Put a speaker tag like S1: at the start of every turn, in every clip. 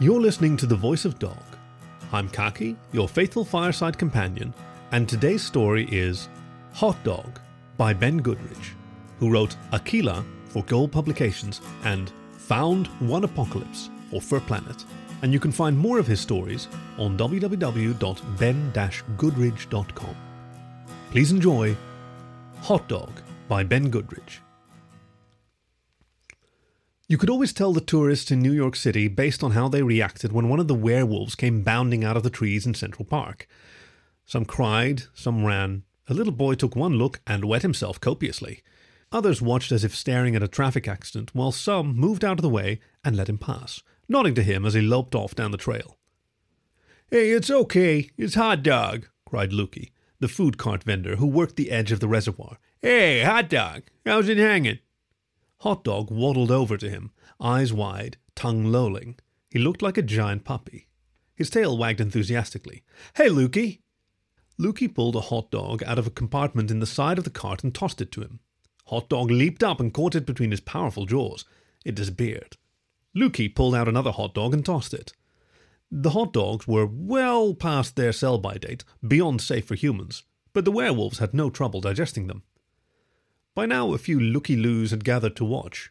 S1: You're listening to The Voice of Dog. I'm Khaki, your faithful fireside companion, and today's story is Hot Dog by Ben Goodridge, who wrote Akela for Goal Publications and Found One Apocalypse for Furplanet. And you can find more of his stories on www.ben-goodridge.com. Please enjoy Hot Dog by Ben Goodridge. You could always tell the tourists in New York City based on how they reacted when one of the werewolves came bounding out of the trees in Central Park. Some cried, some ran. A little boy took one look and wet himself copiously. Others watched as if staring at a traffic accident, while some moved out of the way and let him pass, nodding to him as he loped off down the trail. Hey, it's okay. It's hot dog, cried Lukey, the food cart vendor who worked the edge of the reservoir. Hey, hot dog, how's it hanging? Hot Dog waddled over to him, eyes wide, tongue lolling. He looked like a giant puppy. His tail wagged enthusiastically. Hey, Lukey! Lukey pulled a hot dog out of a compartment in the side of the cart and tossed it to him. Hot Dog leaped up and caught it between his powerful jaws. It disappeared. Lukey pulled out another hot dog and tossed it. The hot dogs were well past their sell by date, beyond safe for humans, but the werewolves had no trouble digesting them. By now, a few looky loos had gathered to watch.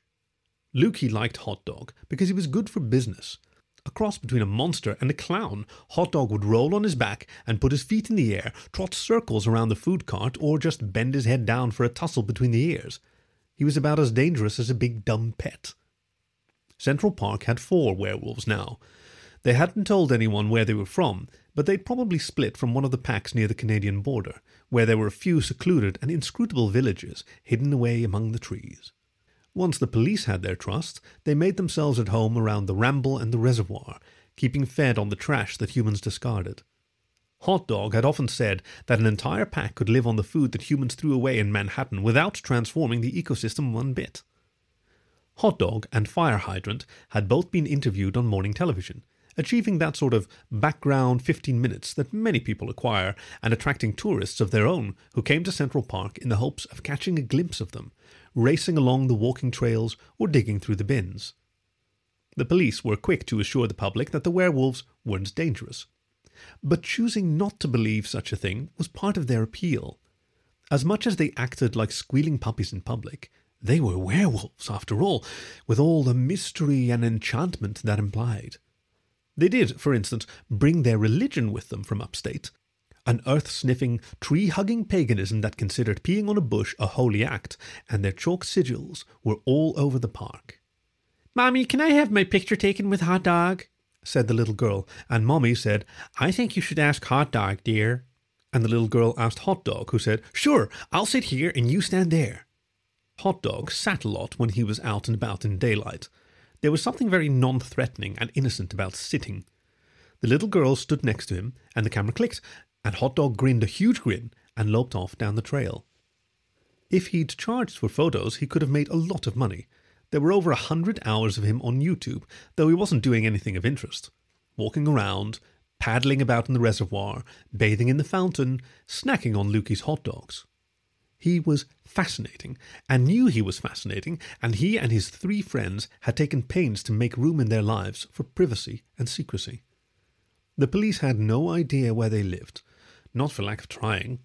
S1: Lukey liked Hot Dog because he was good for business. A cross between a monster and a clown, Hot Dog would roll on his back and put his feet in the air, trot circles around the food cart, or just bend his head down for a tussle between the ears. He was about as dangerous as a big dumb pet. Central Park had four werewolves now. They hadn't told anyone where they were from, but they'd probably split from one of the packs near the Canadian border, where there were a few secluded and inscrutable villages hidden away among the trees. Once the police had their trust, they made themselves at home around the ramble and the reservoir, keeping fed on the trash that humans discarded. Hot Dog had often said that an entire pack could live on the food that humans threw away in Manhattan without transforming the ecosystem one bit. Hot Dog and Fire Hydrant had both been interviewed on morning television, achieving that sort of background 15 minutes that many people acquire and attracting tourists of their own who came to Central Park in the hopes of catching a glimpse of them, racing along the walking trails or digging through the bins. The police were quick to assure the public that the werewolves weren't dangerous. But choosing not to believe such a thing was part of their appeal. As much as they acted like squealing puppies in public, they were werewolves, after all, with all the mystery and enchantment that implied. They did, for instance, bring their religion with them from upstate. An earth sniffing, tree hugging paganism that considered peeing on a bush a holy act, and their chalk sigils were all over the park. Mommy, can I have my picture taken with Hot Dog? said the little girl, and Mommy said, I think you should ask Hot Dog, dear. And the little girl asked Hot Dog, who said, Sure, I'll sit here and you stand there. Hot Dog sat a lot when he was out and about in daylight. There was something very non threatening and innocent about sitting. The little girl stood next to him, and the camera clicked, and Hot Dog grinned a huge grin and loped off down the trail. If he'd charged for photos, he could have made a lot of money. There were over a hundred hours of him on YouTube, though he wasn't doing anything of interest. Walking around, paddling about in the reservoir, bathing in the fountain, snacking on Lukey's hot dogs. He was fascinating, and knew he was fascinating, and he and his three friends had taken pains to make room in their lives for privacy and secrecy. The police had no idea where they lived, not for lack of trying.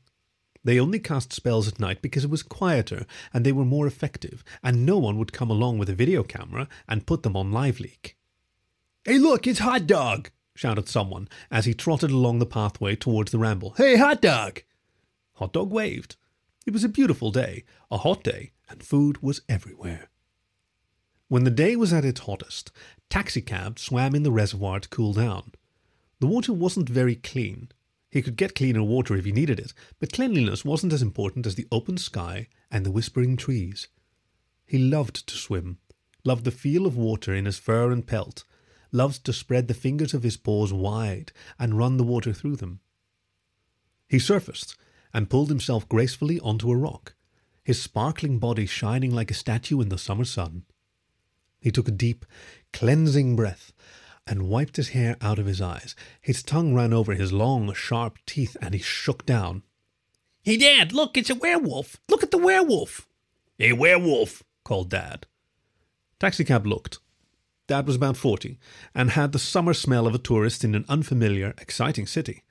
S1: They only cast spells at night because it was quieter and they were more effective, and no one would come along with a video camera and put them on LiveLeak. Hey, look, it's Hot Dog! shouted someone as he trotted along the pathway towards the ramble. Hey, Hot Dog! Hot Dog waved. It was a beautiful day, a hot day, and food was everywhere. When the day was at its hottest, taxicabs swam in the reservoir to cool down. The water wasn't very clean. He could get cleaner water if he needed it, but cleanliness wasn't as important as the open sky and the whispering trees. He loved to swim, loved the feel of water in his fur and pelt, loved to spread the fingers of his paws wide and run the water through them. He surfaced and pulled himself gracefully onto a rock, his sparkling body shining like a statue in the summer sun. He took a deep, cleansing breath and wiped his hair out of his eyes. His tongue ran over his long, sharp teeth, and he shook down. Hey, Dad, look, it's a werewolf. Look at the werewolf. A werewolf, called Dad. Taxicab looked. Dad was about 40 and had the summer smell of a tourist in an unfamiliar, exciting city.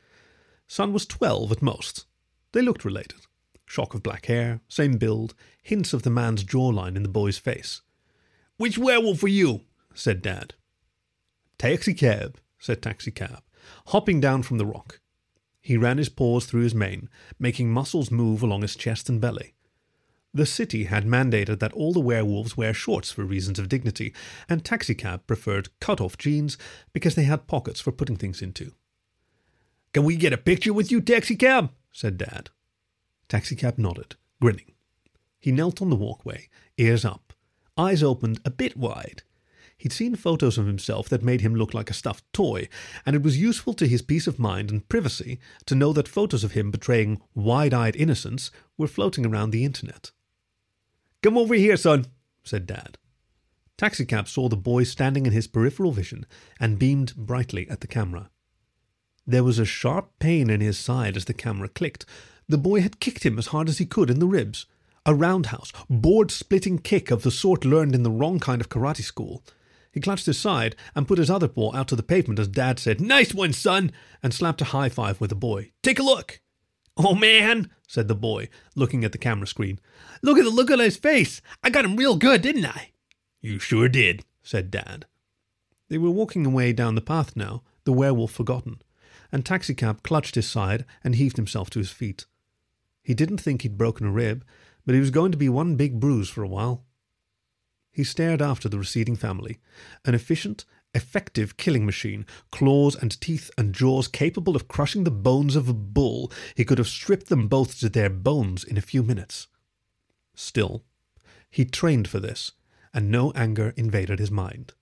S1: Son was 12 at most. They looked related. Shock of black hair, same build, hints of the man's jawline in the boy's face. Which werewolf are you? said Dad. Taxi cab, said Taxi Cab, hopping down from the rock. He ran his paws through his mane, making muscles move along his chest and belly. The city had mandated that all the werewolves wear shorts for reasons of dignity, and Taxicab preferred cut off jeans because they had pockets for putting things into. Can we get a picture with you, Taxicab? Said Dad. Taxicab nodded, grinning. He knelt on the walkway, ears up, eyes opened a bit wide. He'd seen photos of himself that made him look like a stuffed toy, and it was useful to his peace of mind and privacy to know that photos of him betraying wide eyed innocence were floating around the internet. Come over here, son, said Dad. Taxicab saw the boy standing in his peripheral vision and beamed brightly at the camera. There was a sharp pain in his side as the camera clicked. The boy had kicked him as hard as he could in the ribs. A roundhouse, board splitting kick of the sort learned in the wrong kind of karate school. He clutched his side and put his other paw out to the pavement as Dad said, Nice one, son! and slapped a high five with the boy. Take a look! Oh, man, said the boy, looking at the camera screen. Look at the look on his face. I got him real good, didn't I? You sure did, said Dad. They were walking away down the path now, the werewolf forgotten, and Taxicab clutched his side and heaved himself to his feet. He didn't think he'd broken a rib, but he was going to be one big bruise for a while. He stared after the receding family, an efficient effective killing machine, claws and teeth and jaws capable of crushing the bones of a bull, he could have stripped them both to their bones in a few minutes. Still, he trained for this, and no anger invaded his mind.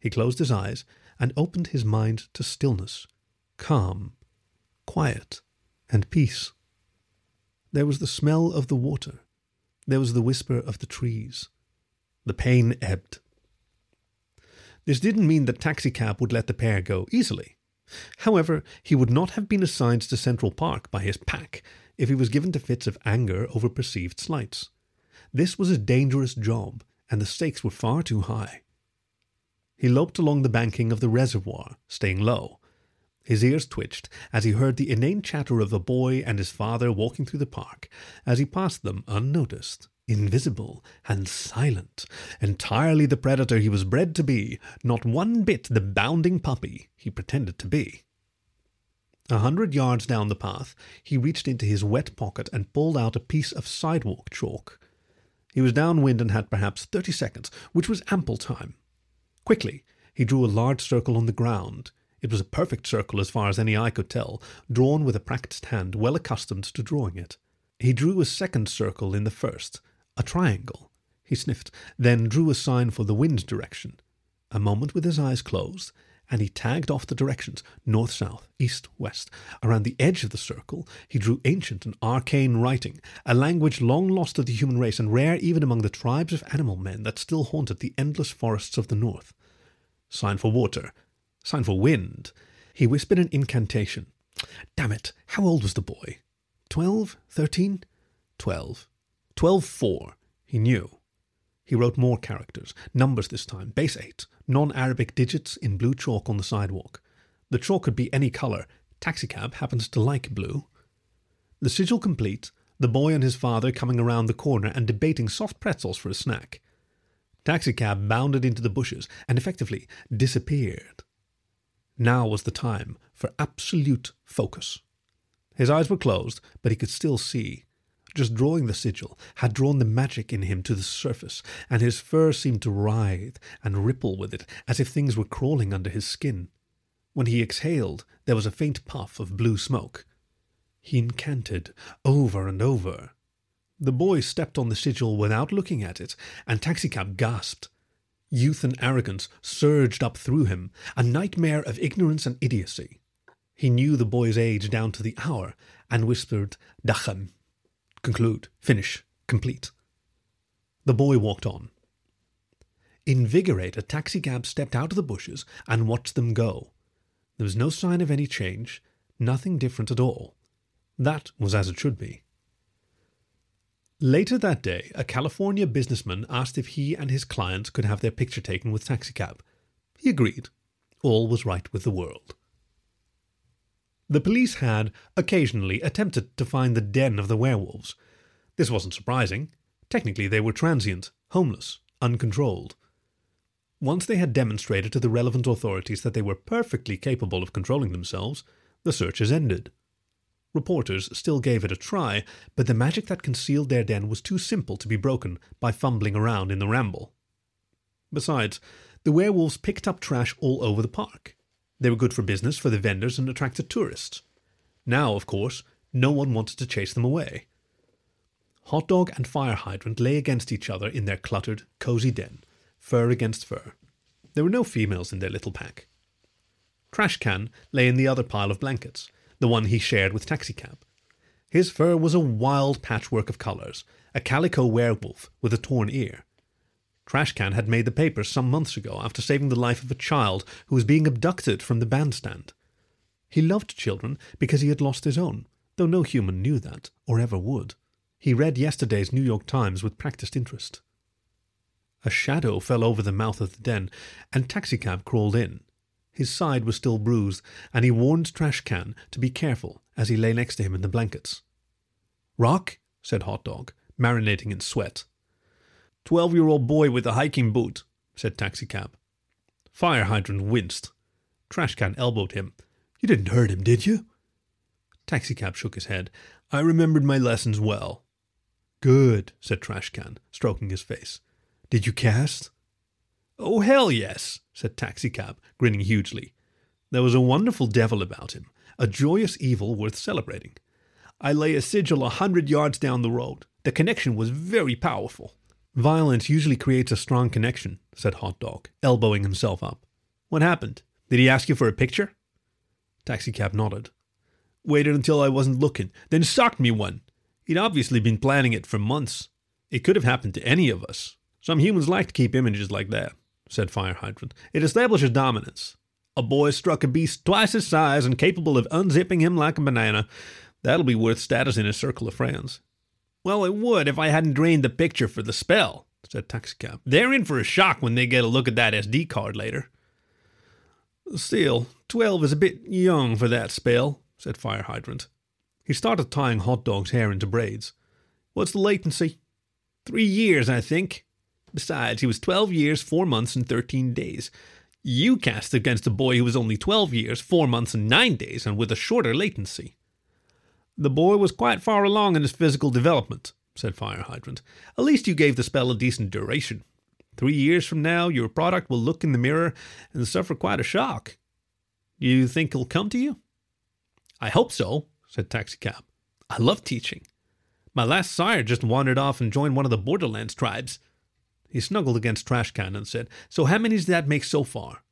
S1: He closed his eyes and opened his mind to stillness, calm, quiet, and peace. There was the smell of the water. There was the whisper of the trees. The pain ebbed. This didn't mean that Taxicab would let the pair go easily. However, he would not have been assigned to Central Park by his pack if he was given to fits of anger over perceived slights. This was a dangerous job, and the stakes were far too high. He loped along the banking of the reservoir, staying low. His ears twitched as he heard the inane chatter of the boy and his father walking through the park as he passed them unnoticed invisible and silent, entirely the predator he was bred to be, not one bit the bounding puppy he pretended to be. A hundred yards down the path, he reached into his wet pocket and pulled out a piece of sidewalk chalk. He was downwind and had perhaps thirty seconds, which was ample time. Quickly, he drew a large circle on the ground. It was a perfect circle as far as any eye could tell, drawn with a practiced hand well accustomed to drawing it. He drew a second circle in the first, a triangle. He sniffed, then drew a sign for the wind direction. A moment with his eyes closed, and he tagged off the directions north, south, east, west. Around the edge of the circle, he drew ancient and arcane writing, a language long lost to the human race and rare even among the tribes of animal men that still haunted the endless forests of the north. Sign for water, sign for wind. He whispered an incantation. Damn it, how old was the boy? Twelve? Thirteen? Twelve. 12-4, he knew. He wrote more characters, numbers this time, base 8, non-Arabic digits in blue chalk on the sidewalk. The chalk could be any colour. Taxicab happens to like blue. The sigil complete, the boy and his father coming around the corner and debating soft pretzels for a snack. Taxicab bounded into the bushes and effectively disappeared. Now was the time for absolute focus. His eyes were closed, but he could still see. Just drawing the sigil had drawn the magic in him to the surface, and his fur seemed to writhe and ripple with it as if things were crawling under his skin. When he exhaled, there was a faint puff of blue smoke. He incanted over and over. The boy stepped on the sigil without looking at it, and Taxicab gasped. Youth and arrogance surged up through him, a nightmare of ignorance and idiocy. He knew the boy's age down to the hour, and whispered, Dachem conclude, finish, complete. The boy walked on. Invigorate, a Taxicab stepped out of the bushes and watched them go. There was no sign of any change, nothing different at all. That was as it should be. Later that day, a California businessman asked if he and his clients could have their picture taken with Taxicab. He agreed. All was right with the world. The police had occasionally attempted to find the den of the werewolves. This wasn't surprising. Technically, they were transient, homeless, uncontrolled. Once they had demonstrated to the relevant authorities that they were perfectly capable of controlling themselves, the searches ended. Reporters still gave it a try, but the magic that concealed their den was too simple to be broken by fumbling around in the ramble. Besides, the werewolves picked up trash all over the park. They were good for business for the vendors and attracted tourists. Now, of course, no one wanted to chase them away. Hot Dog and Fire Hydrant lay against each other in their cluttered, cozy den, fur against fur. There were no females in their little pack. Trash Can lay in the other pile of blankets, the one he shared with Taxicab. His fur was a wild patchwork of colours, a calico werewolf with a torn ear. Trashcan had made the papers some months ago after saving the life of a child who was being abducted from the bandstand. He loved children because he had lost his own, though no human knew that, or ever would. He read yesterday's New York Times with practiced interest. A shadow fell over the mouth of the den, and Taxicab crawled in. His side was still bruised, and he warned Trash Can to be careful as he lay next to him in the blankets. Rock? said Hot Dog, marinating in sweat.
S2: Twelve year old boy with a hiking boot, said Taxicab.
S1: Fire Hydrant winced. Trash Can elbowed him. You didn't hurt him, did you? Taxicab shook his head. I remembered my lessons well. Good, said Trash Can, stroking his face. Did you cast?
S2: Oh, hell yes, said Taxicab, grinning hugely.
S1: There was a wonderful devil about him, a joyous evil worth celebrating.
S2: I lay a sigil a hundred yards down the road. The connection was very powerful.
S1: Violence usually creates a strong connection, said Hot Dog, elbowing himself up.
S2: What happened? Did he ask you for a picture?
S1: Taxicab nodded.
S2: Waited until I wasn't looking, then socked me one. He'd obviously been planning it for months. It could have happened to any of us. Some humans like to keep images like that, said Fire Hydrant. It establishes dominance. A boy struck a beast twice his size and capable of unzipping him like a banana. That'll be worth status in his circle of friends. Well, it would if I hadn't drained the picture for the spell, said Taxicab. They're in for a shock when they get a look at that SD card later.
S1: Still, twelve is a bit young for that spell, said Fire Hydrant. He started tying Hot Dog's hair into braids. What's the latency?
S2: Three years, I think. Besides, he was 12 years, 4 months, and 13 days. You cast against a boy who was only 12 years, 4 months, and 9 days, and with a shorter latency.
S1: The boy was quite far along in his physical development, said Fire Hydrant. At least you gave the spell a decent duration. Three years from now, your product will look in the mirror and suffer quite a shock. You think he'll come to you?
S2: I hope so, said Taxicab. I love teaching. My last sire just wandered off and joined one of the Borderlands tribes.
S1: He snuggled against Trash Can and said, So how many does that make so far?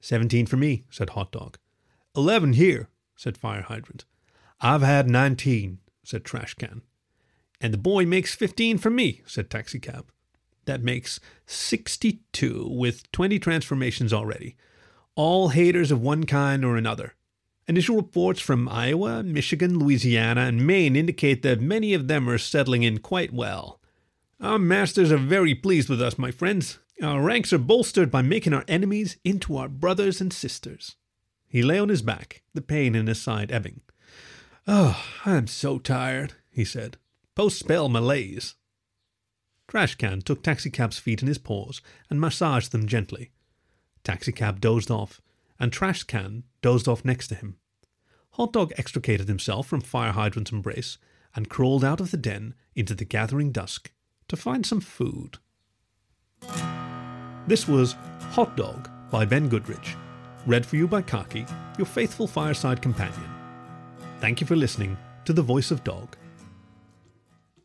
S2: Seventeen for me, said Hot Dog.
S1: Eleven here, said Fire Hydrant.
S2: I've had nineteen, said Trash Can.
S1: And the boy makes fifteen for me, said Taxicab.
S2: That makes sixty-two, with twenty transformations already. All haters of one kind or another. Initial reports from Iowa, Michigan, Louisiana, and Maine indicate that many of them are settling in quite well. Our masters are very pleased with us, my friends. Our ranks are bolstered by making our enemies into our brothers and sisters.
S1: He lay on his back, the pain in his side ebbing.
S2: Oh, I'm so tired, he said. Post spell malaise.
S1: Trashcan took Taxicab's feet in his paws and massaged them gently. Taxicab dozed off, and Trashcan dozed off next to him. Hot Dog extricated himself from Fire Hydrant's embrace and crawled out of the den into the gathering dusk to find some food. This was Hot Dog by Ben Goodridge, read for you by Khaki, your faithful fireside companion. Thank you for listening to The Voice of Dog.